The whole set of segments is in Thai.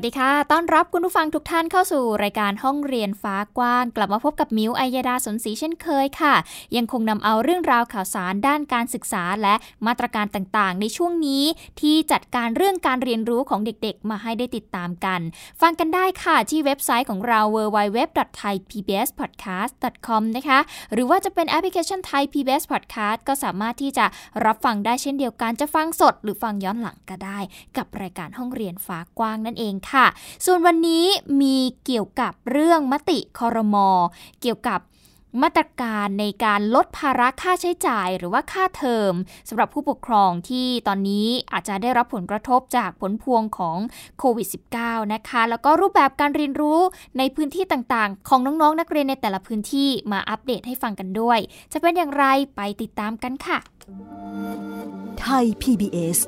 วัสดีค่ะ ต้อนรับคุณผู้ฟังทุกท่านเข้าสู่รายการห้องเรียนฟ้ากว้าง กลับมาพบกับมิวอัยดาสนศรีเช่นเคยค่ะ ยังคงนำเอาเรื่องราวข่าวสารด้านการศึกษาและมาตรการต่างๆ ในช่วงนี้ที่จัดการเรื่องการเรียนรู้ของเด็กๆ มาให้ได้ติดตามกัน ฟังกันได้ค่ะที่เว็บไซต์ของเรา www.thaipbspodcast.com นะคะ หรือว่าจะเป็นแอปพลิเคชัน Thai PBS Podcast ก็สามารถที่จะรับฟังได้เช่นเดียวกันจะฟังสด หรือฟังย้อนหลังก็ได้ กับรายการห้องเรียนฟ้ากว้างนั่นเองค่ะ ส่วนวันนี้มีเกี่ยวกับเรื่องมติคอรมอเกี่ยวกับมาตรการในการลดภาระค่าใช้จ่ายหรือว่าค่าเทอมสำหรับผู้ปกครองที่ตอนนี้อาจจะได้รับผลกระทบจากผลพวงของโควิด -19 นะคะ แล้วก็รูปแบบการเรียนรู้ในพื้นที่ต่างๆ ของน้องๆ นักเรียนในแต่ละพื้นที่มาอัปเดตให้ฟังกันด้วย จะเป็นอย่างไรไปติดตามกันค่ะ ไทย PBS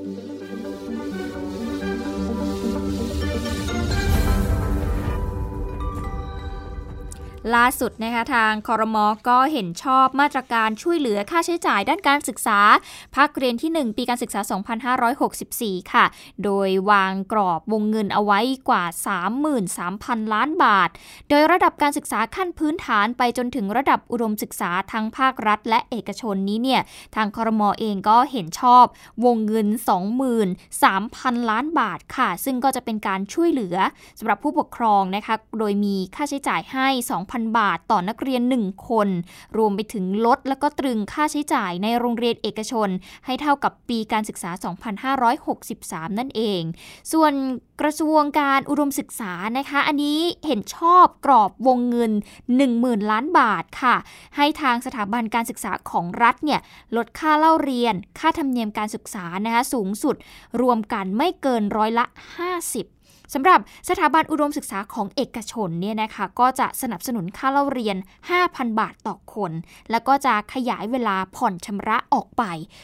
ล่าสุดนะคะทางคอรมอก็เห็นชอบมาตรการช่วยเหลือค่าใช้จ่ายด้านการศึกษา ภาคเรียนที่ 1 ปีการศึกษา 2564 ค่ะ โดยวางกรอบวงเงินเอาไว้กว่า 33,000 ล้านบาท โดยระดับการศึกษาขั้นพื้นฐานไปจนถึงระดับอุดมศึกษาทั้งภาครัฐ และเอกชนนี้เนี่ยทางคอรมอเองก็เห็นชอบวงเงิน 23,000 ล้านบาทค่ะ ซึ่งก็จะเป็นการช่วยเหลือสำหรับผู้ปกครองนะคะโดยมีค่าใช้จ่ายให้2 2,000 บาทต่อนักเรียน 1 คน รวมไปถึงลดแล้วก็ตรึงค่าใช้จ่ายในโรงเรียนเอกชน ให้เท่ากับปีการศึกษา 2563 นั่นเอง ส่วนกระทรวงการอุดมศึกษานะคะ อันนี้เห็นชอบกรอบวงเงิน 10,000 ล้านบาทค่ะ ให้ทางสถาบันการศึกษาของรัฐเนี่ยลดค่าเล่าเรียน ค่าธรรมเนียมการศึกษานะคะสูงสุด รวมกันไม่เกินร้อยละ 50 สำหรับสถาบันอุดมศึกษาของเอกชนเนี่ยนะคะก็จะสนับสนุนค่าเล่าเรียน 5,000 บาทต่อคน แล้วก็จะขยายเวลาผ่อนชำระออกไป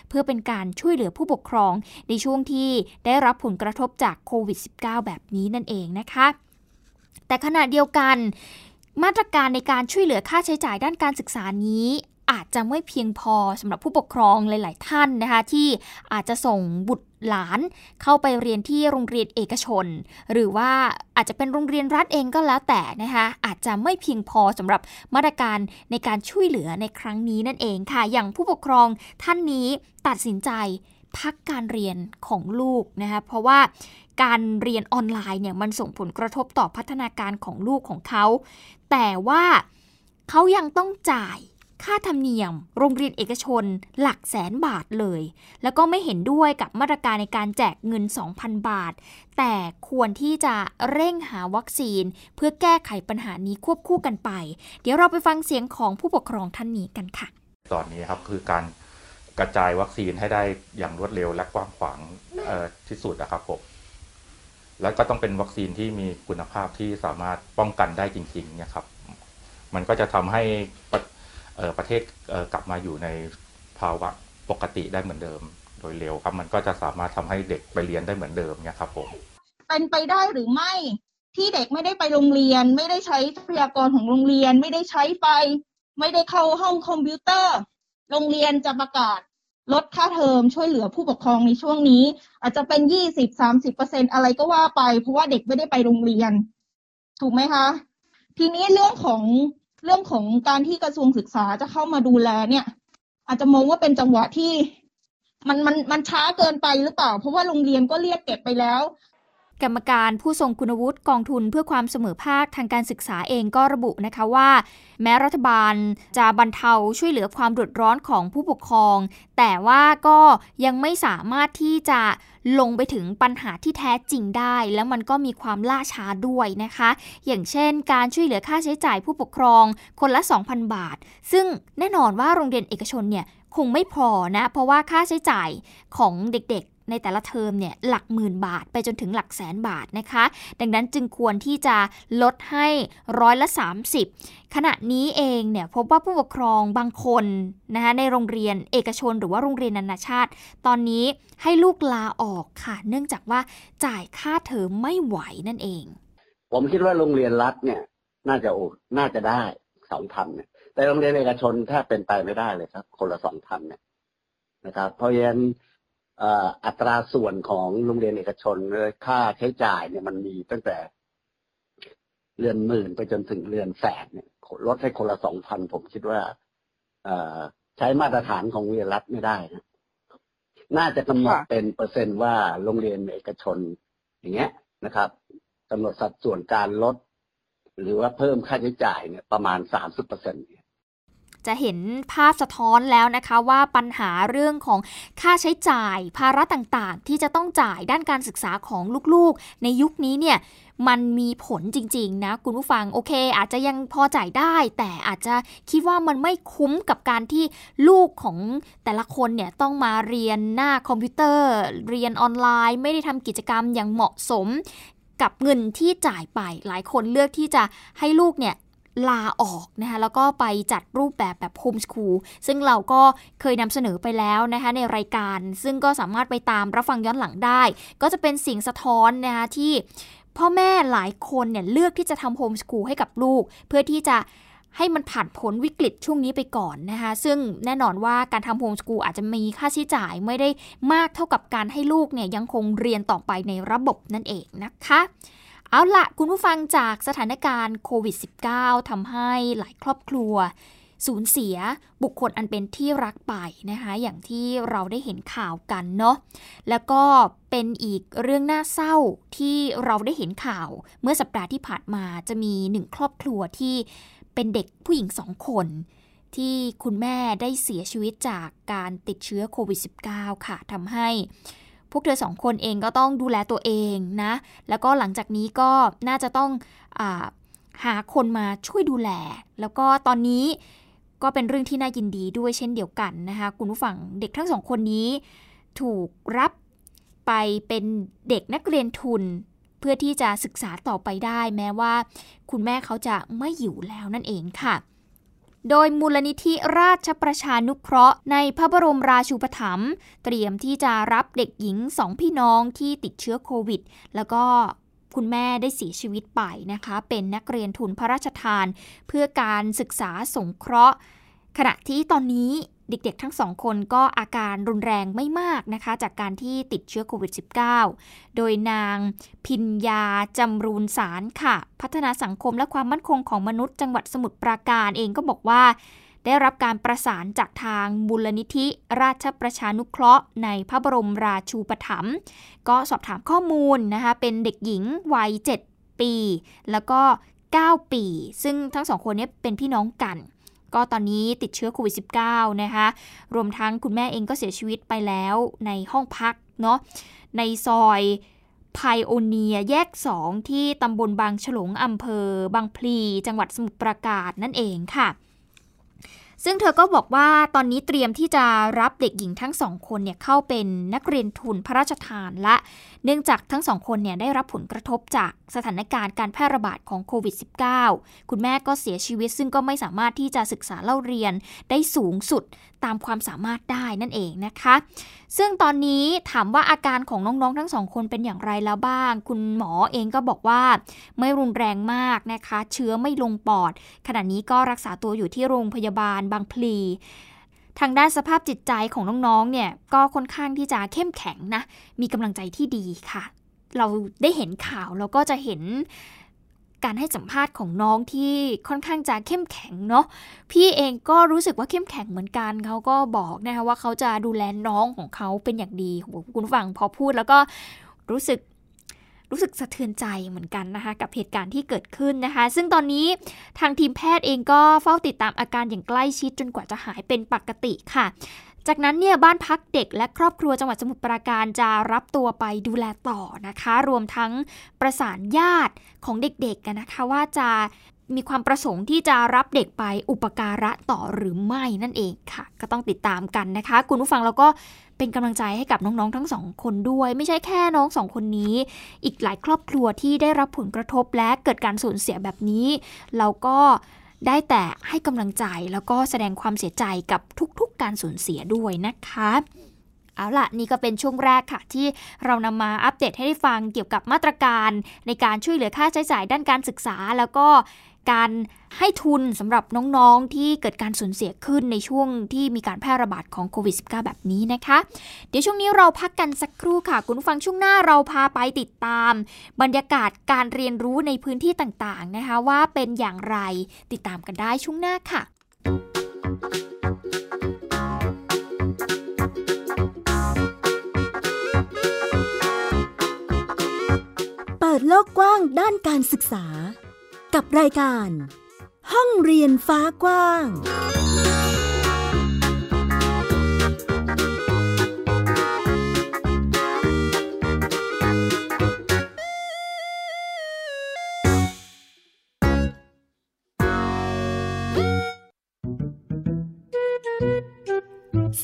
เพื่อเป็นการช่วยเหลือผู้ปกครอง ในช่วงที่ได้รับผลกระทบจากโควิด -19 แบบนี้นั่นเองนะคะ แต่ขณะเดียวกันมาตรการในการช่วยเหลือค่าใช้จ่ายด้านการศึกษานี้ อาจจะไม่เพียงพอสำหรับผู้ปกครองหลาย ๆ ท่านนะคะ ที่อาจจะส่งบุตรหลานเข้าไปเรียนที่โรงเรียนเอกชน หรือว่าอาจจะเป็นโรงเรียนรัฐเองก็แล้วแต่นะคะอาจจะไม่เพียงพอสำหรับมาตรการในการช่วยเหลือในครั้งนี้นั่นเองค่ะ อย่างผู้ปกครองท่านนี้ตัดสินใจพักการเรียนของลูกนะคะเพราะว่าการเรียนออนไลน์เนี่ยมันส่งผลกระทบต่อพัฒนาการของลูกของเขา แต่ว่าเขายังต้องจ่าย ค่าธรรมเนียม โรงเรียนเอกชน หลักแสนบาทเลย แล้วก็ไม่เห็นด้วยกับมาตรการในการแจกเงิน 2,000 บาท แต่ควรที่จะเร่งหาวัคซีน เพื่อแก้ไขปัญหานี้ควบคู่กันไป เดี๋ยวเราไปฟังเสียงของผู้ปกครองท่านนี้กันค่ะ ตอนนี้ครับคือการกระจายวัคซีนให้ได้อย่างรวดเร็วและกว้างขวางที่สุดนะครับผมแล้วก็ต้องเป็นวัคซีนที่มีคุณภาพที่สามารถป้องกันได้จริงๆเนี่ยครับ มันก็จะทำให้ ประเทศกลับมาอยู่ในภาวะปกติได้เหมือนเดิม โดยเร็วครับ มันก็จะสามารถทำให้เด็กไปเรียนได้เหมือนเดิมเนี่ยครับผมเป็นไปได้หรือไม่ที่เด็กไม่ได้ไปโรงเรียน ไม่ได้ใช้ทรัพยากรของโรงเรียน ไม่ได้ใช้ไฟไม่ได้เข้าห้องคอมพิวเตอร์ โรงเรียนจะประกาศลดค่าเทอมช่วยเหลือผู้ปกครองในช่วงนี้ อาจจะเป็นยี่สิบสามสิบเปอร์เซ็นอะไรก็ว่าไป เพราะว่าเด็กไม่ได้ไปโรงเรียน ถูกไหมคะ ทีนี้เรื่องของ เรื่องของการที่กระทรวงศึกษาจะเข้ามาดูแลเนี่ย อาจจะมองว่าเป็นจังหวะที่มันมันมันช้าเกินไปหรือเปล่า เพราะว่าโรงเรียนก็เรียกเก็บไปแล้ว กรรมการผู้ทรงคุณวุฒิกองทุนเพื่อความเสมอภาคทางการศึกษาเองก็ระบุนะคะว่า แม้รัฐบาลจะบรรเทาช่วยเหลือความเดือดร้อนของผู้ปกครอง แต่ว่าก็ยังไม่สามารถที่จะลงไปถึงปัญหาที่แท้จริงได้ แล้วมันก็มีความล่าช้าด้วยนะคะ อย่างเช่น การช่วยเหลือค่าใช้จ่ายผู้ปกครองคนละ 2,000 บาท ซึ่งแน่นอนว่าโรงเรียนเอกชนเนี่ยคงไม่พอนะ เพราะว่าค่าใช้จ่ายของเด็ก ในแต่ละเทอมเนี่ยหลักหมื่นบาท ไปจนถึงหลักแสนบาทนะคะ ดังนั้นจึงควรที่จะลดให้ร้อยละ 30 ขณะนี้เองเนี่ยพบว่าผู้ปกครองบางคนนะคะในโรงเรียนเอกชนหรือว่าโรงเรียนนานาชาติ ตอนนี้ให้ลูกลาออกค่ะ เนื่องจากว่าจ่ายค่าเทอมไม่ไหวนั่นเอง ผมคิดว่าโรงเรียนรัฐเนี่ยน่าจะโอ้น่าจะได้สองพันเนี่ยแต่โรงเรียนเอกชนแทบเป็นไปไม่ได้เลยครับ คนละสองพันเนี่ยนะครับ เพราะฉะนั้น อัตราส่วนของโรงเรียนเอกชนค่าใช้จ่ายเนี่ยมันมีตั้งแต่เรือนหมื่นไปจนถึงเรือนแสนเนี่ยลดให้คนละสองพันผมคิดว่าใช้มาตรฐานของโรงเรียนรัฐไม่ได้นะน่าจะกำหนดเป็นเปอร์เซ็นต์ว่าโรงเรียนเอกชน อย่างเงี้ยนะครับกำหนดสัดส่วนการลด หรือว่าเพิ่มค่าใช้จ่ายเนี่ยประมาณสามสิบเปอร์เซ็นต์ จะเห็นภาพสะท้อนแล้วนะคะว่าปัญหาเรื่องของค่าใช้จ่ายภาระต่างๆ ที่จะต้องจ่ายด้านการศึกษาของลูกๆ ในยุคนี้เนี่ยมันมีผลจริง ๆ นะ คุณผู้ฟังโอเค อาจจะยังพอจ่ายได้ แต่อาจจะคิดว่ามันไม่คุ้มกับการที่ลูกของแต่ละคนเนี่ยต้องมาเรียนหน้าคอมพิวเตอร์ เรียนออนไลน์ ไม่ได้ทำกิจกรรมอย่างเหมาะสมกับเงินที่จ่ายไปหลายคนเลือกที่จะให้ลูกเนี่ย ลาออกนะคะแล้วก็ไปจัดรูปแบบแบบ home school ซึ่งเราก็เคยนำเสนอไปแล้วนะคะในรายการ ซึ่งก็สามารถไปตามรับฟังย้อนหลังได้ ก็จะเป็นสิ่งสะท้อนนะคะที่พ่อแม่หลายคนเนี่ยเลือกที่จะทำโฮมสคูลให้กับลูก เพื่อที่จะให้มันผ่านพ้นวิกฤตช่วงนี้ไปก่อนนะคะ ซึ่งแน่นอนว่าการทำโฮมสกูลอาจจะมีค่าใช้จ่ายไม่ได้มากเท่ากับการให้ลูกเนี่ยยังคงเรียนต่อไปในระบบนั่นเองนะคะ เอาละคุณผู้ฟังจากสถานการณ์โควิด -19 ทำให้หลายครอบครัว สูญเสียบุคคลอันเป็นที่รักไปนะคะ อย่างที่เราได้เห็นข่าวกันเนาะแล้วก็เป็นอีกเรื่องน่าเศร้าที่เราได้เห็นข่าว เมื่อสัปดาห์ที่ผ่านมาจะมีหนึ่งครอบครัวที่เป็นเด็กผู้หญิงสองคนที่คุณแม่ได้เสียชีวิตจากการติดเชื้อโควิด -19 ค่ะทำให้ วกเธอสองคนเองก็ต้องดูแลตัวเองนะ แล้วก็หลังจากนี้ก็น่าจะต้องอหาคนมาช่วยดูแล แล้วก็ตอนนี้ก็เป็นเรื่องที่น่ายินดีด้วยเช่นเดียวกันนะคะคุณผู้ฟังเด็กทั้งสองคนนี้ ถูกรับไปเป็นเด็กนักเรียนทุน เพื่อที่จะศึกษาต่อไปได้ แม้ว่า คุณแม่เขาจะไม่อยู่แล้วนั่นเองค่ะ โดยมูลนิธิราชประชานุเคราะห์ในพระบรมราชูปถัมภ์เตรียมที่จะรับเด็กหญิงสองพี่น้องที่ติดเชื้อโควิด แล้วก็คุณแม่ได้เสียชีวิตไปนะคะ เป็นนักเรียนทุนพระราชทาน เพื่อการศึกษาสงเคราะห์ ขณะที่ตอนนี้ เด็กๆทั้งสองคนก็อาการรุนแรงไม่มากนะคะ จากการที่ติดเชื้อโควิด -19 โดยนางพิญญาจำรูนสารค่ะ พัฒนาสังคมและความมั่นคงของมนุษย์จังหวัดสมุทรปราการเองก็บอกว่า ได้รับการประสานจากทางบุลนิธิ ราชประชานุเคราะห์ ในพระบรมราชูปถัมภ์ก็สอบถามข้อมูลนะคะเป็นเด็กหญิงวัย 7 ปี แล้วก็ 9 ปี ซึ่งทั้งสองคนนี้เป็นพี่น้องกัน ก็ตอนนี้ติดเชื้อโควิด -19 นะคะ รวมทั้งคุณแม่เองก็เสียชีวิตไปแล้วในห้องพักเนาะในซอยไพโอเนียแยก 2 ที่ตำบลบางฉลงอำเภอบางพลี จังหวัดสมุทรปราการนั่นเองค่ะ ซึ่งเธอก็บอกว่าตอนนี้เตรียมที่จะรับเด็กหญิงทั้งสองคนเนี่ยเข้าเป็นนักเรียนทุนพระราชทานและ เนื่องจากทั้งสองคนเนี่ยได้รับผลกระทบจากสถานการณ์การแพร่ระบาดของโควิด -19 คุณแม่ก็เสียชีวิต ซึ่งก็ไม่สามารถที่จะศึกษาเล่าเรียนได้สูงสุดตามความสามารถได้นั่นเองนะคะ ซึ่งตอนนี้ถามว่าอาการของน้องๆ ทั้งสองคนเป็นอย่างไรแล้วบ้าง คุณหมอเองก็บอกว่าไม่รุนแรงมากนะคะ เชื้อไม่ลงปอด ขณะนี้ก็รักษาตัวอยู่ที่โรงพยาบาลบางพลี ทางด้านสภาพจิตใจของน้องๆ เนี่ยก็ค่อนข้างที่จะเข้มแข็งนะ มีกำลังใจที่ดีค่ะ เราได้เห็นข่าวเราก็จะเห็นการให้สัมภาษณ์ของน้องที่ค่อนข้างจะเข้มแข็งเนาะพี่เองก็รู้สึกว่าเข้มแข็งเหมือนกันเขาก็บอกนะคะว่าเขาจะดูแลน้องของเขาเป็นอย่างดีคุณฟังพอพูดแล้วก็รู้สึก รู้สึกสะเทือนใจเหมือนกันนะคะ กับเหตุการณ์ที่เกิดขึ้นนะคะ ซึ่งตอนนี้ทางทีมแพทย์เองก็เฝ้าติดตามอาการอย่างใกล้ชิดจนกว่าจะหายเป็นปกติค่ะจากนั้นเนี่ยบ้านพักเด็กและครอบครัวจังหวัดสมุทรปราการจะรับตัวไปดูแลต่อนะคะ รวมทั้งประสานญาติของเด็กๆกันนะคะ ว่าจะ มีความประสงค์ที่จะรับเด็กไปอุปการะต่อหรือไม่นั่นเองค่ะ ก็ต้องติดตามกันนะคะ คุณผู้ฟังแล้วก็เป็นกำลังใจให้กับน้องๆทั้งสองคนด้วย ไม่ใช่แค่น้องสองคนนี้ อีกหลายครอบครัวที่ได้รับผลกระทบและเกิดการสูญเสียแบบนี้เราก็ได้แต่ให้กำลังใจแล้วก็แสดงความเสียใจกับทุกๆการสูญเสียด้วยนะคะ เอาล่ะ นี่ก็เป็นช่วงแรกค่ะ ที่เรานำมาอัปเดตให้ได้ฟังเกี่ยวกับมาตรการในการช่วยเหลือค่าใช้จ่ายด้านการศึกษา แล้วก็การให้ทุนสำหรับน้องๆ ที่เกิดการสูญเสียขึ้นในช่วงที่มีการแพร่ระบาดของโควิด -19 แบบนี้นะคะ เดี๋ยวช่วงนี้เราพักกันสักครู่ค่ะ คุณฟังช่วงหน้าเราพาไปติดตาม บรรยากาศการเรียนรู้ในพื้นที่ต่างๆนะคะ ว่าเป็นอย่างไรติดตามกันได้ช่วงหน้าค่ะ ปิดโลกกว้างด้านการศึกษา กับรายการ ห้องเรียนฟ้ากว้าง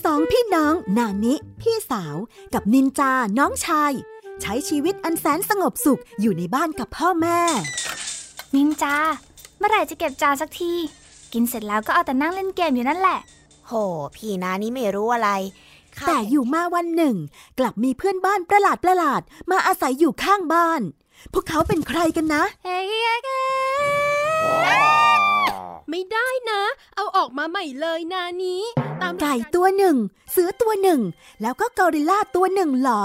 สองพี่น้องนานิ พี่สาวกับนินจาน้องชาย ใช้ชีวิตอันแสนสงบสุขอยู่ในบ้านกับพ่อแม่ นินจา เมื่อไหร่จะเก็บจานสักที กินเสร็จแล้วก็เอาแต่นั่งเล่นเกมอยู่นั่นแหละ โห พี่นานี่ไม่รู้อะไร แต่อยู่มาวันหนึ่ง กลับมีเพื่อนบ้านประหลาดประหลาดมาอาศัยอยู่ข้างบ้าน พวกเขาเป็นใครกันนะเฮ้ยไม่ได้นะ เอาออกมาใหม่เลยนานี้ ตามไก่ตัวหนึ่ง เสือตัวหนึ่ง แล้วก็กอริลลาตัวหนึ่งหรอ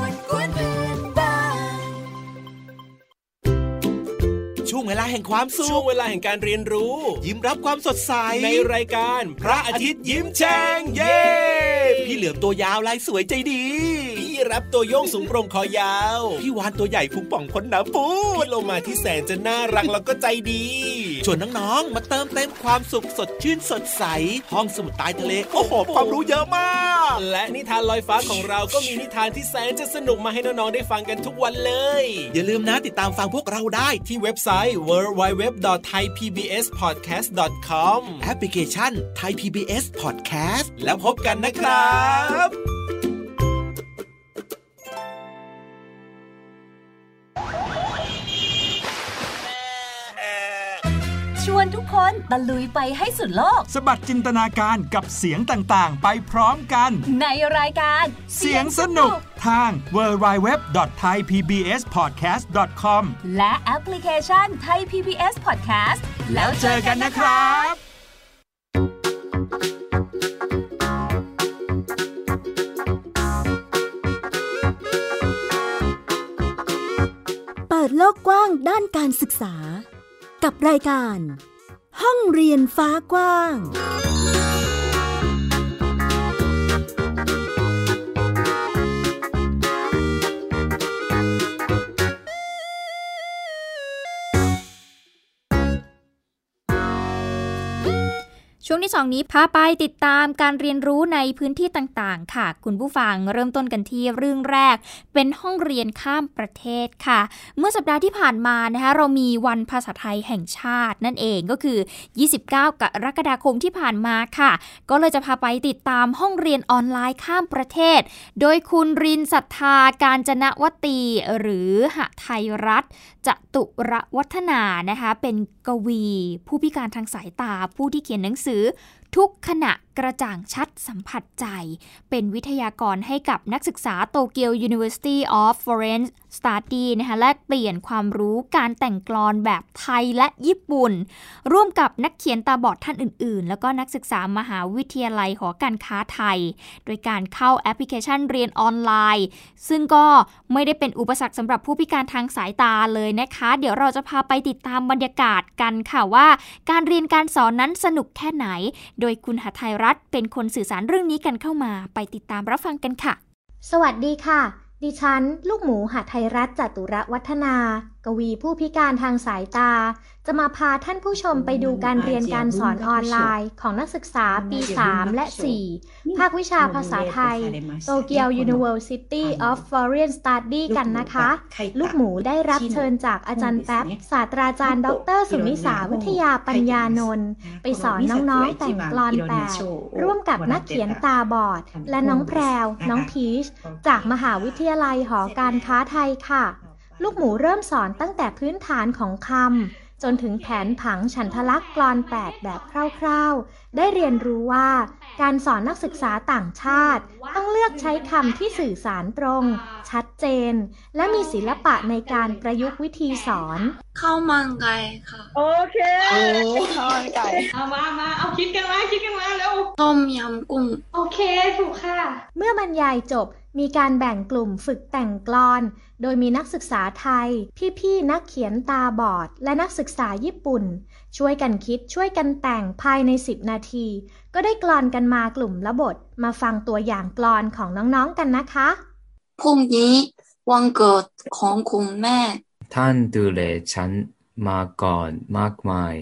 น วงเวลาแห่งความสุขช่วงเวลาแห่งการเรียนรู้ ยิ้มรับความสดใส ในรายการ พระอาทิตย์ยิ้มแฉ่งเย้พี่เหลือมตัวยาวลายสวยใจดี พี่รับตัวโยงสูงโปร่งคอยาว พี่วานตัวใหญ่พุงป่องพ้นน้ำปูพี่โลมาที่แสนจะน่ารักแล้วก็ใจดีชวนน้องๆมาเติมเต็มความสุขสดชื่นสดใส ห้องสมุดใต้ทะเลโอ้โหความรู้เยอะมาก และนิทานลอยฟ้าของเราก็มีนิทานที่แสนจะสนุกมาให้น้องๆได้ฟังกันทุกวันเลย อย่าลืมนะติดตามฟังพวกเราได้ที่เว็บไซต์ w w w t h a i p b s p o d c a s t c o m แอปพลิเคชัน Thai PBS Podcast แล้วพบกันนะครับ ทุกคนตะลุยไปให้สุดโลก สบัดจินตนาการกับเสียงต่างๆ ไปพร้อมกัน ในรายการเสียงสนุกทาง www.thaipbspodcast.com และแอปพลิเคชัน Thai PBS Podcast แล้วเจอกันนะครับเปิดโลกกว้างด้านการศึกษา กับรายการ ห้องเรียนฟ้ากว้าง ช่วงที่สองนี้พาไปติดตามการเรียนรู้ในพื้นที่ต่างๆ ค่ะ คุณผู้ฟังเริ่มต้นกันที่เรื่องแรก เป็นห้องเรียนข้ามประเทศค่ะ เมื่อสัปดาห์ที่ผ่านมานะคะเรามีวันภาษาไทยแห่งชาตินั่นเองก็คือ 29 กรกฎาคมที่ผ่านมาค่ะ ก็เลยจะพาไปติดตามห้องเรียนออนไลน์ข้ามประเทศ โดยคุณรินศรัทธาการจนวตี หรือหะไทยรัฐจตุรวัฒนานะคะเป็นกวี ผู้พิการทางสายตาผู้ที่เขียนหนังสือ그 ทุกขณะกระจ่างชัดสัมผัสใจ เป็นวิทยากรให้กับนักศึกษาโตเกียว University of Foreign Study นะคะแลกเปลี่ยนความรู้การแต่งกลอนแบบไทยและญี่ปุ่น ร่วมกับนักเขียนตาบอดท่านอื่น ๆ แล้วก็นักศึกษามหาวิทยาลัยหอการค้าไทย โดยการเข้าแอปพลิเคชันเรียนออนไลน์ ซึ่งก็ไม่ได้เป็นอุปสรรคสำหรับผู้พิการทางสายตาเลยนะคะ เดี๋ยวเราจะพาไปติดตามบรรยากาศกันค่ะว่า การเรียนการสอนนั้นสนุกแค่ไหนโดยคุณหทัยรัฐเป็นคนสื่อสารเรื่องนี้กันเข้ามาไปติดตามรับฟังกันค่ะ สวัสดีค่ะ ดิฉัน ลูกหมูหัไทยรัฐจตุรวัฒนา กวีผู้พิการทางสายตา จะมาพาท่านผู้ชมไปดูการเรียนการสอนออนไลน์ของนักศึกษาปี 3 และ 4 ภาควิชาภาษาไทยโตเกียว University of Foreign Study กันนะคะ ลูกหมูได้รับเชิญจากอาจารย์แป๊บศาสตราจารย์ดร สุนิสาวิทยาปัญญานนท์ไปสอนน้องๆแต่งกลอนแปดร่วมกับนักเขียนตาบอด และน้องแพรว น้องพีช จากมหาวิทยาลัยหอการค้าไทยค่ะ ลูกหมูเริ่มสอนตั้งแต่พื้นฐานของคำ จนถึงแผนผังฉันทลักษณ์กลอนแปดแบบคร่าวๆ ได้เรียนรู้ว่า การสอนนักศึกษาต่างชาติ ต้องเลือกใช้คำที่สื่อสารตรง ชัดเจน และมีศิลปะในการประยุกต์วิธีสอนข้าวมันไก่ค่ะ โอเคข้าวมันไก่เอามามาเอาคิดกันมาคิดกันมาเร็วต้มยำกุ้งโอเคถูกค่ะ เมื่อบรรยายจบ มีการแบ่งกลุ่มฝึกแต่งกลอน โดยมีนักศึกษาไทย พี่ๆนักเขียนตาบอด และนักศึกษาญี่ปุ่น ช่วยกันคิดช่วยกันแต่งภายใน 10 นาที ก็ได้กลอนกันมากลุ่มละบท มาฟังตัวอย่างกลอนของน้องๆกันนะคะพรุ่งนี้วันเกิดของคุณแม่ ท่านดูแลฉันมาก่อนมากมาย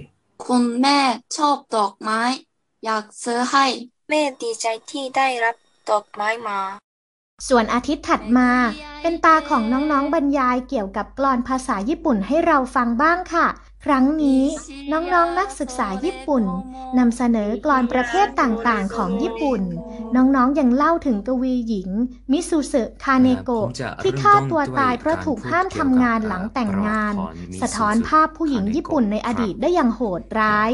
คุณแม่ชอบดอกไม้ อยากซื้อให้ แม่ดีใจที่ได้รับดอกไม้มา ส่วนอาทิตย์ถัดมา เป็นตาของน้องๆบรรยายเกี่ยวกับกลอนภาษาญี่ปุ่นให้เราฟังบ้างค่ะ ครั้งนี้น้องๆนนักศึกษาญี่ปุ่นนำเสนอกลอนประเภทต่างๆ ของญี่ปุ่น น้องๆยังเล่าถึงกวีหญิง มิซูสึคาเนโกะที่ฆ่าตัวตายเพราะถูกห้ามทำงานหลังแต่งงาน สะท้อนภาพผู้หญิงญี่ปุ่นในอดีตได้อย่างโหดร้าย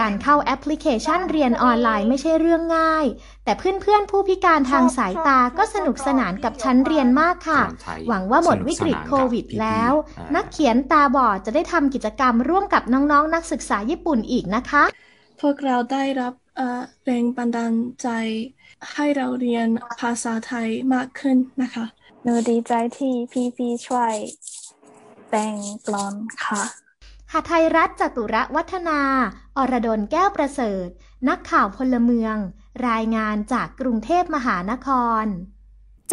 การเข้าแอปพลิเคชันเรียนออนไลน์ไม่ใช่เรื่องง่าย แต่เพื่อนๆ ผู้พิการทางสายตาก็สนุกสนานกับชั้นเรียนมากค่ะ หวังว่าหมดวิกฤตโควิดแล้ว นักเขียนตาบอดจะได้ทำกิจกรรมร่วมกับน้องๆนนักศึกษาญี่ปุ่นอีกนะคะ พวกเราได้รับแรงบันดาลใจให้เราเรียนภาษาไทยมากขึ้นนะคะหนูดีใจที่พี่พีช่วยแต่งกลอนค่ะ หาไทยรัฐจตุรวัฒนา อรดลแก้วประเสริฐ นักข่าวพลเมือง รายงานจากกรุงเทพมหานคร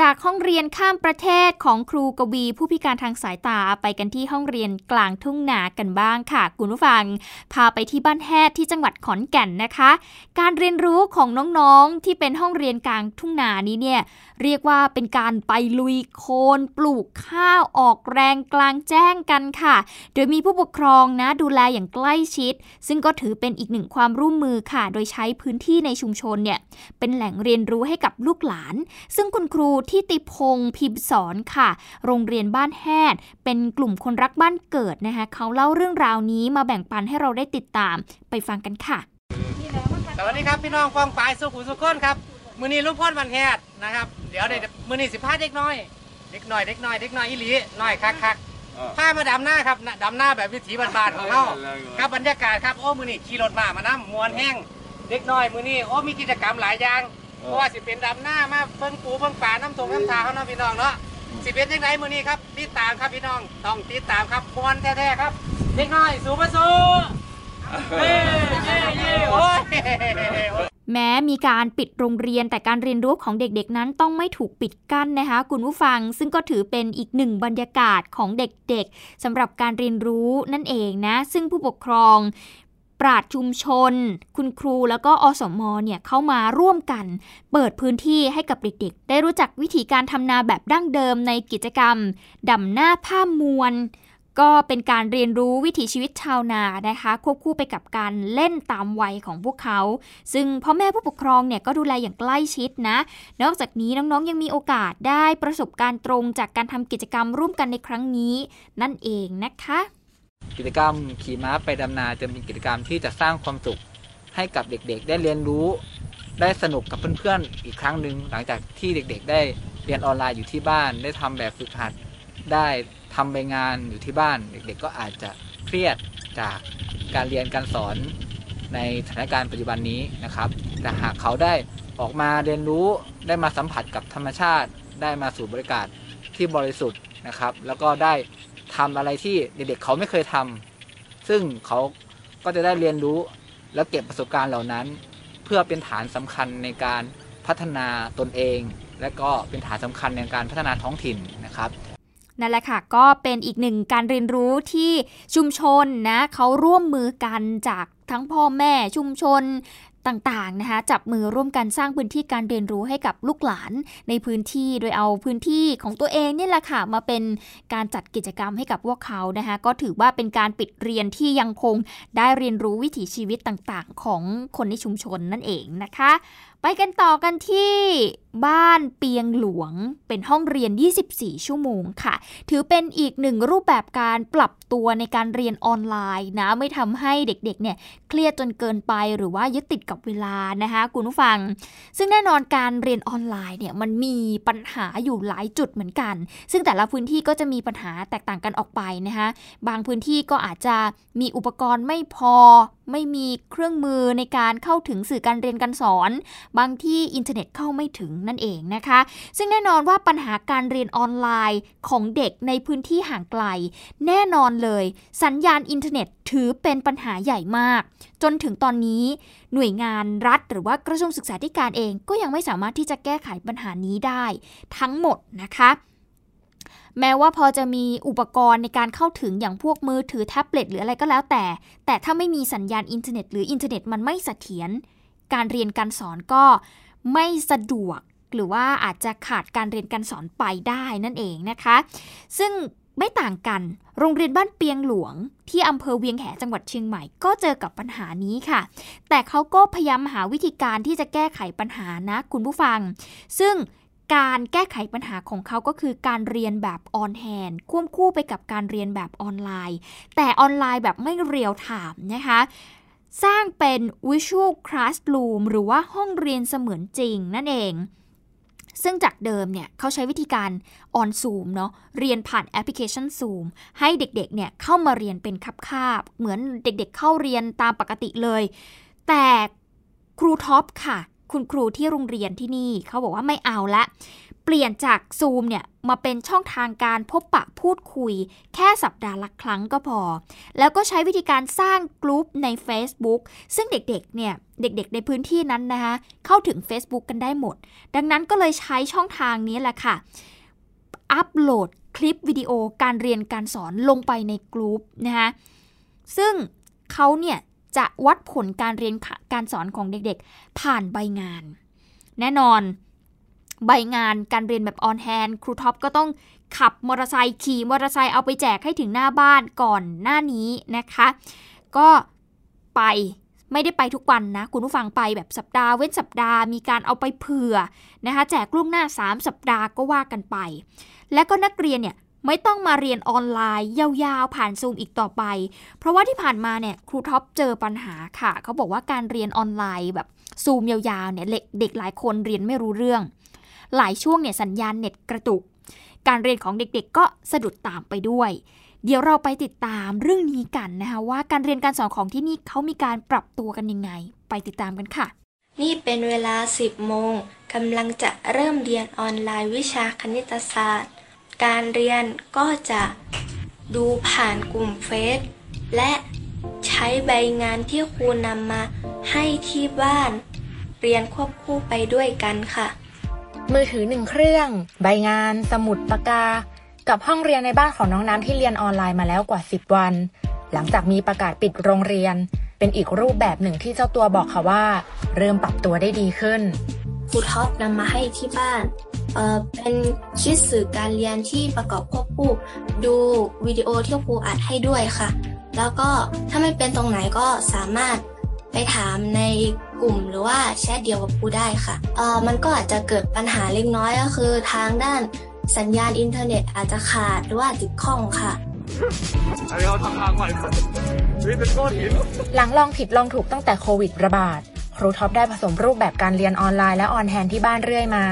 จากห้องเรียนข้ามประเทศของครูกวี ผู้พิการทางสายตาไปกันที่ห้องเรียนกลางทุ่งนากันบ้างค่ะ คุณผู้ฟัง พาไปที่บ้านแฮดที่จังหวัดขอนแก่นนะคะ การเรียนรู้ของน้องๆที่เป็นห้องเรียนกลางทุ่งนานี้เนี่ยเรียกว่าเป็นการไปลุยโคนปลูกข้าวออกแรงกลางแจ้งกันค่ะ โดยมีผู้ปกครองนะดูแลอย่างใกล้ชิด ซึ่งก็ถือเป็นอีกหนึ่งความร่วมมือค่ะ โดยใช้พื้นที่ในชุมชนเนี่ยเป็นแหล่งเรียนรู้ให้กับลูกหลาน ซึ่งคุณครูที่ติพงพิมสอนค่ะ โรงเรียนบ้านแฮดเป็นกลุ่มคนรักบ้านเกิดนะคะเขาเล่าเรื่องราวนี้มาแบ่งปันให้เราได้ติดตามไปฟังกันค่ะ สวัสดีครับพี่น้องฟองปลายสุขุสุขคนครับมือนี้ลูกพ่นบันแฮดนะครับเดี๋ยวเดี๋ยวมือนี้สิบห้าเด็กน้อยเด็กน้อยเด็กน้อยเด็กน้อยอีหลีน้อยคักคักผ้ามาดำหน้าครับดำหน้าแบบวิถีบ้านๆของเขาครับบรรยากาศครับโอ้มือนี้ขี่รถมามาน้ำมวนแห้งเด็กน้อยมือนี้โอ้มีกิจกรรมหลายอย่าง เพราะว่าสิเป็นดำหน้ามาเพิ่งปูเพิ่งป่าน้ำทงน้ำทาเขาเนาะพี่น้องเนาะสิเป็นยังไงมือนี้ครับติดตามครับพี่น้องต้องติดตามครับมวนแท้ๆครับเด็กน้อยสู้มาสู้เย้เย้เย้โอ้ยแม้มีการปิดโรงเรียนแต่การเรียนรู้ของเด็กๆนั้นต้องไม่ถูกปิดกั้นนะคะคุณผู้ฟัง ซึ่งก็ถือเป็นอีกหนึ่งบรรยากาศของเด็กๆสำหรับการเรียนรู้นั่นเองนะ ซึ่งผู้ปกครอง ปราดชุมชน คุณครูแล้วก็อสมเนี่ยเข้ามาร่วมกัน เปิดพื้นที่ให้กับเด็กๆ ได้รู้จักวิธีการทำนาแบบดั้งเดิมในกิจกรรมดำหน้าผ้ามวลก็เป็นการเรียนรู้วิถีชีวิตชาวนานะคะ ควบคู่ไปกับการเล่นตามวัยของพวกเขา ซึ่งพ่อแม่ผู้ปกครองเนี่ยก็ดูแลอย่างใกล้ชิดนะ นอกจากนี้น้องๆยังมีโอกาสได้ประสบการณ์ตรงจากการทำกิจกรรมร่วมกันในครั้งนี้ นั่นเองนะคะ กิจกรรมขี่ม้าไปดำนาจะเป็นกิจกรรมที่จะสร้างความสุขให้กับเด็กๆ ได้เรียนรู้ ได้สนุกกับเพื่อนๆอีกครั้งหนึ่งหลังจากที่เด็กๆ ได้เรียนออนไลน์อยู่ที่บ้าน ได้ทำแบบฝึกหัด ได้ทำใบงานอยู่ที่บ้าน เด็กๆ ก็อาจจะเครียดจากการเรียนการสอนในสถานการณ์ปัจจุบันนี้นะครับ แต่หากเขาได้ออกมาเรียนรู้ได้มาสัมผัสกับธรรมชาติ ได้มาสู่บริการที่บริสุทธิ์นะครับ แล้วก็ได้ ทำอะไรที่เด็กๆเขาไม่เคยทำซึ่งเขาก็จะได้เรียนรู้และเก็บประสบการณ์เหล่านั้น เพื่อเป็นฐานสำคัญในการพัฒนาตนเอง และก็เป็นฐานสำคัญในการพัฒนาท้องถิ่นนะครับนั่นแหละค่ะ ก็เป็นอีกหนึ่งการเรียนรู้ที่ชุมชนนะเขาร่วมมือกันจากทั้งพ่อแม่ชุมชน ต่างๆนะคะจับมือร่วมกันสร้างพื้นที่การเรียนรู้ให้กับลูกหลานในพื้นที่โดยเอาพื้นที่ของตัวเองนี่แหละค่ะมาเป็นการจัดกิจกรรมให้กับพวกเขานะคะก็ถือว่าเป็นการปิดเรียนที่ยังคงได้เรียนรู้วิถีชีวิตต่างๆ ของคนในชุมชนนั่นเองนะคะ ไปกันต่อกันที่บ้านเปียงหลวงเป็นห้องเรียน 24 ชั่วโมงค่ะ ถือเป็นอีกหนึ่งรูปแบบการปรับตัวในการเรียนออนไลน์นะ ไม่ทำให้เด็กๆเนี่ยเครียดจนเกินไปหรือว่ายึดติดกับเวลานะคะคุณผู้ฟัง ซึ่งแน่นอนการเรียนออนไลน์เนี่ยมันมีปัญหาอยู่หลายจุดเหมือนกัน ซึ่งแต่ละพื้นที่ก็จะมีปัญหาแตกต่างกันออกไปนะคะบางพื้นที่ก็อาจจะมีอุปกรณ์ไม่พอ ไม่มีเครื่องมือในการเข้าถึงสื่อการเรียนการสอน บางที่อินเทอร์เน็ตเข้าไม่ถึงนั่นเองนะคะ ซึ่งแน่นอนว่าปัญหาการเรียนออนไลน์ของเด็กในพื้นที่ห่างไกล แน่นอนเลย สัญญาณอินเทอร์เน็ตถือเป็นปัญหาใหญ่มาก จนถึงตอนนี้หน่วยงานรัฐ หรือว่ากระทรวงศึกษาธิการเองก็ยังไม่สามารถที่จะแก้ไขปัญหานี้ได้ทั้งหมดนะคะแม้ว่าพอจะมีอุปกรณ์ในการเข้าถึงอย่างพวกมือถือแท็บเล็ตหรืออะไรก็แล้วแต่ แต่ถ้าไม่มีสัญญาณอินเทอร์เน็ต หรืออินเทอร์เน็ตมันไม่เสถียรการเรียนการสอนก็ไม่สะดวก หรือว่าอาจจะขาดการเรียนการสอนไปได้นั่นเองนะคะ ซึ่ง ไม่ต่างกัน โรงเรียนบ้านเปียงหลวง ที่อำเภอเวียงแหจังหวัดเชียงใหม่ก็เจอกับปัญหานี้ค่ะ แต่เขาก็พยายามหาวิธีการที่จะแก้ไขปัญหานะคุณผู้ฟัง ซึ่งการแก้ไขปัญหาของเขาก็คือการเรียนแบบ on-hand ควบคู่ไปกับการเรียนแบบออนไลน์ แต่ออนไลน์แบบไม่ real-time นะคะ สร้างเป็น Virtual Classroom หรือว่าห้องเรียนเสมือนจริงนั่นเอง ซึ่งจากเดิมเนี่ยเขาใช้วิธีการ on Zoom เนาะเรียนผ่านแอปพลิเคชันซูมให้เด็กๆเนี่ยเข้ามาเรียนเป็นคาบคาบ เหมือนเด็กๆเข้าเรียนตามปกติเลย แต่ครูท็อปค่ะ คุณครูที่โรงเรียนที่นี่เขาบอกว่าไม่เอาละ เปลี่ยนจากซูมเนี่ยมาเป็นช่องทางการพบปะพูดคุย แค่สัปดาห์ละครั้งก็พอ แล้วก็ใช้วิธีการสร้างกลุ่มใน Facebook ซึ่งเด็กๆเนี่ยเด็กๆ ในพื้นที่นั้นนะคะเข้าถึง Facebook กันได้หมด ดังนั้นก็เลยใช้ช่องทางนี้แหละค่ะ อัปโหลดคลิปวิดีโอการเรียนการสอนลงไปในกลุ่มนะคะซึ่งเขาเนี่ยจะวัดผลการเรียนการสอนของเด็กๆ ผ่านใบงาน แน่นอน ใบงานการเรียนแบบ on-hand ครูท็อปก็ต้องขับมอเตอร์ไซค์ขี่มอเตอร์ไซค์เอาไปแจกให้ถึงหน้าบ้านก่อนหน้านี้นะคะ ก็ไปไม่ได้ไปทุกวันนะ คุณผู้ฟังไปแบบสัปดาห์เว้นสัปดาห์มีการเอาไปเผื่อนะคะแจกล่วงหน้า 3 สัปดาห์ก็ว่ากันไป และก็นักเรียนเนี่ยไม่ต้องมาเรียนออนไลน์ยาวๆ ผ่านซูมอีกต่อไป เพราะว่าที่ผ่านมาเนี่ยครูท็อปเจอปัญหาค่ะ เขาบอกว่าการเรียนออนไลน์แบบซูมยาวๆเนี่ยเด็กหลายคนเรียนไม่รู้เรื่อง หลายช่วงเนี่ยสัญญาณเน็ตกระตุก การเรียนของเด็กๆ ก็สะดุดตามไปด้วย เดี๋ยวเราไปติดตามเรื่องนี้กันนะคะว่าการเรียนการสอนของที่นี่เขามีการปรับตัวกันยังไง ไปติดตามกันค่ะ นี่เป็นเวลา 10 โมงกำลังจะเริ่มเรียนออนไลน์วิชาคณิตศาสตร์ การเรียนก็จะดูผ่านกลุ่มเฟซและใช้ใบงานที่ครูนำมาให้ที่บ้าน เรียนควบคู่ไปด้วยกันค่ะ มือถือหนึ่งเครื่อง ใบงาน สมุดปากกา กับห้องเรียนในบ้านของน้องน้ำที่เรียนออนไลน์มาแล้วกว่า 10 วัน หลังจากมีประกาศปิดโรงเรียน เป็นอีกรูปแบบหนึ่งที่เจ้าตัวบอกค่ะว่า เริ่มปรับตัวได้ดีขึ้นครูท็อปนำมาให้ที่บ้านเอ่อเป็นชุดสื่อการเรียนที่ประกอบควบคู่ดูวิดีโอที่ครูอัดให้ด้วยค่ะ แล้วก็ถ้าไม่เป็นตรงไหนก็สามารถ ไปถามในกลุ่มหรือว่าแชทเดี่ยวกับครูได้ค่ะเออมันก็อาจจะเกิดปัญหาเล็กน้อยก็คือ ทางด้านสัญญาณอินเทอร์เน็ตอาจจะขาดหรือว่าติดข้องค่ะ อันนี้เขาทำทางใหม่นี่เป็นก้อนหินหลังลองผิดลองถูกตั้งแต่โควิดระบาด ครูท็อปได้ผสมรูปแบบการเรียนออนไลน์และ on-hand ที่บ้านเรื่อยมา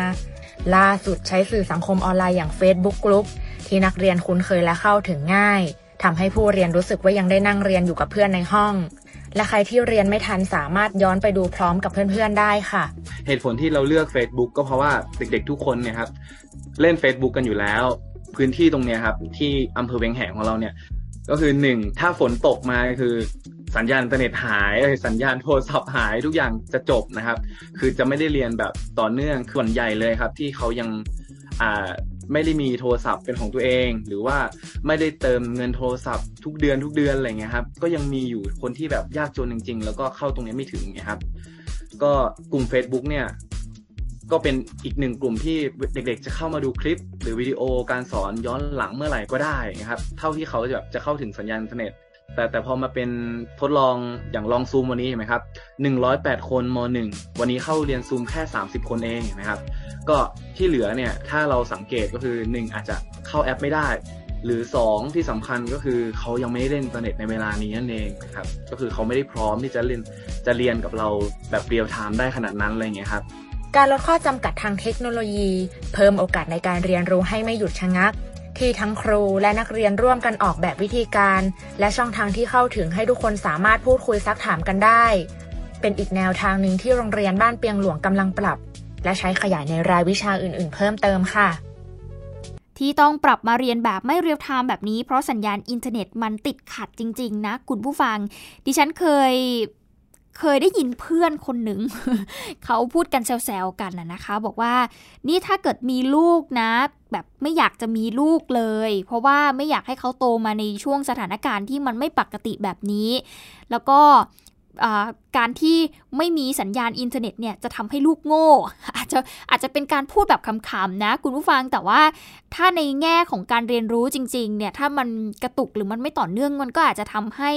ล่าสุดใช้สื่อสังคมออนไลน์อย่าง Facebook กลุ่มที่นักเรียนคุ้นเคยและเข้าถึงง่ายทำให้ผู้เรียนรู้สึกว่ายังได้นั่งเรียนอยู่กับเพื่อนในห้อง และใครที่เรียนไม่ทันสามารถย้อนไปดูพร้อมกับเพื่อนๆได้ค่ะ เหตุผลที่เราเลือก Facebook ก็เพราะว่าเด็กๆทุกคนเนี่ยครับเล่น Facebook กันอยู่แล้ว พื้นที่ตรงเนี้ยครับที่อำเภอเวียงแหงของเราเนี่ยก็คือหนึ่งถ้าฝนตกมาคือสัญญาณอินเทอร์เน็ตหายสัญญาณโทรศัพท์หายทุกอย่างจะจบนะครับ คือจะไม่ได้เรียนแบบต่อเนื่องส่วนใหญ่เลยครับ ที่เขายังอ่า ไม่ได้มีโทรศัพท์เป็นของตัวเอง หรือว่าไม่ได้เติมเงินโทรศัพท์ทุกเดือนทุกเดือนอะไรเงี้ยครับก็ยังมีอยู่คนที่แบบยากจนจริง ๆ แล้วก็เข้าตรงนี้ไม่ถึงนะครับ ก็กลุ่ม Facebook เนี่ยก็เป็นอีกหนึ่งกลุ่มที่เด็กๆ จะเข้ามาดูคลิป หรือวิดีโอการสอนย้อนหลังเมื่อไหร่ก็ได้นะครับ เท่าที่เขาจะแบบจะเข้าถึงสัญญาณอินเทอร์เน็ต แต่แต่พอมาเป็นทดลองอย่างลองซูมวันนี้เห็นไหมครับ108 คนม .1 วันนี้เข้าเรียนซูมแค่ 30 คนเองเห็นไหมครับ ก็ที่เหลือเนี่ยถ้าเราสังเกตก็คือ 1 อาจจะเข้าแอปไม่ได้ หรือ 2 ที่สำคัญก็คือเขายังไม่ได้เล่นอินเทอร์เน็ตในเวลานี้นั่นเองครับ ก็คือเขาไม่ได้พร้อมที่จะเล่นจะเรียนกับเราแบบ real-time ได้ขนาดนั้นอะไรเงี้ยครับการลดข้อจำกัดทางเทคโนโลยี เพิ่มโอกาสในการเรียนรู้ให้ไม่หยุดชะงัก ที่ทั้งครูและนักเรียนร่วมกันออกแบบวิธีการ และช่องทางที่เข้าถึงให้ทุกคนสามารถพูดคุยซักถามกันได้ เป็นอีกแนวทางหนึ่งที่โรงเรียนบ้านเปียงหลวงกำลังปรับ และใช้ขยายในรายวิชาอื่น ๆ เพิ่มเติมค่ะ ที่ต้องปรับมาเรียนแบบไม่ real-time แบบนี้เพราะสัญญาณอินเทอร์เน็ตมันติดขัดจริง ๆ นะ คุณผู้ฟัง ดิฉันเคย เคยได้ยินเพื่อนคนหนึ่ง เขาพูดกันแซวๆกันนะคะ บอกว่านี่ถ้าเกิดมีลูกนะ แบบไม่อยากจะมีลูกเลย เพราะว่าไม่อยากให้เขาโตมาในช่วงสถานการณ์ที่มันไม่ปกติแบบนี้ แล้วก็การที่ไม่มีสัญญาณอินเทอร์เน็ตเนี่ยจะทำให้ลูกโง่ อาจจะอาจจะเป็นการพูดแบบคำๆนะ คุณผู้ฟังแต่ว่าถ้าในแง่ของการเรียนรู้จริงๆเนี่ยถ้ามันกระตุกหรือมันไม่ต่อเนื่องมันก็อาจจะทำให้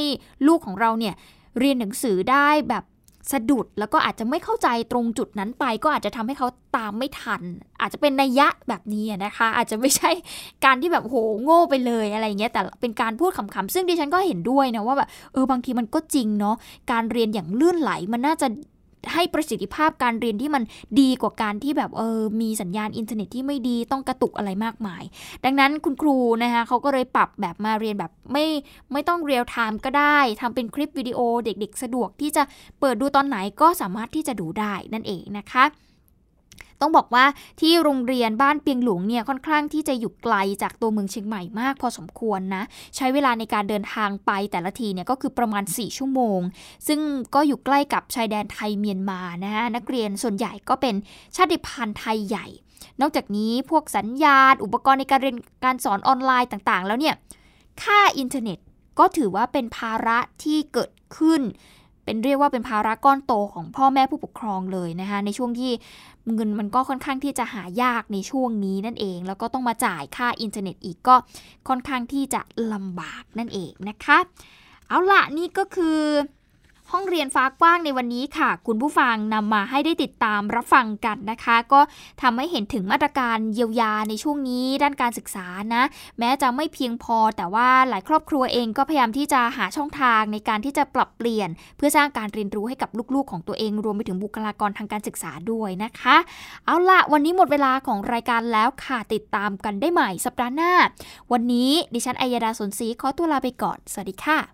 ลูกของเราเนี่ย เรียนหนังสือได้แบบสะดุดแล้วก็อาจจะไม่เข้าใจตรงจุดนั้นไป ก็อาจจะทำให้เขาตามไม่ทัน อาจจะเป็นนัยยะแบบนี้นะคะ อาจจะไม่ใช่การที่แบบโหโง่ไปเลยอะไรเงี้ยแต่เป็นการพูดขำๆซึ่งดิฉันก็เห็นด้วยนะว่าแบบเออบางทีมันก็จริงเนาะการเรียนอย่างลื่นไหลมันน่าจะ ให้ประสิทธิภาพการเรียนที่มันดีกว่าการที่แบบเออมีสัญญาณอินเทอร์เน็ตที่ไม่ดีต้องกระตุกอะไรมากมาย ดังนั้นคุณครูนะคะเขาก็เลยปรับแบบมาเรียนแบบไม่ไม่ต้อง real-time ก็ได้ทำเป็นคลิปวิดีโอเด็ก ๆ สะดวกที่จะเปิดดูตอนไหนก็สามารถที่จะดูได้นั่นเองนะคะ ต้องบอกว่าที่โรงเรียนบ้านเปียงหลวงเนี่ยค่อนข้างที่จะอยู่ไกลจากตัวเมืองเชียงใหม่มากพอสมควรนะ ใช้เวลาในการเดินทางไปแต่ละทีเนี่ยก็คือประมาณ 4 ชั่วโมง ซึ่งก็อยู่ใกล้กับชายแดนไทยเมียนมานะฮะนักเรียนส่วนใหญ่ก็เป็นชาติพันธุ์ไทยใหญ่ นอกจากนี้พวกสัญญาณ อุปกรณ์ในการเรียนการสอนออนไลน์ต่างๆ แล้วเนี่ยค่าอินเทอร์เน็ตก็ถือว่าเป็นภาระที่เกิดขึ้น เป็นเรียกว่าเป็นภาระก้อนโตของพ่อแม่ผู้ปกครองเลยนะคะในช่วงที่ เงินมันก็ค่อนข้างที่จะหายากในช่วงนี้นั่นเอง แล้วก็ต้องมาจ่ายค่าอินเทอร์เน็ตอีกก็ค่อนข้างที่จะลำบากนั่นเองนะคะ เอาละนี่ก็คือ ห้องเรียนฟ้ากว้างในวันนี้ค่ะ คุณผู้ฟังนำมาให้ได้ติดตามรับฟังกันนะคะ ก็ทำให้เห็นถึงมาตรการเยียวยาในช่วงนี้ด้านการศึกษานะ แม้จะไม่เพียงพอแต่ว่าหลายครอบครัวเองก็พยายามที่จะหาช่องทางในการที่จะปรับเปลี่ยน เพื่อสร้างการเรียนรู้ให้กับลูกๆ ของตัวเอง รวมไปถึงบุคลากรทางการศึกษาด้วยนะคะ เอาละวันนี้หมดเวลาของรายการแล้วค่ะติดตามกันได้ใหม่สัปดาห์หน้า วันนี้ดิฉันอัยดาสนศรีขอตัวลาไปก่อนสวัสดีค่ะ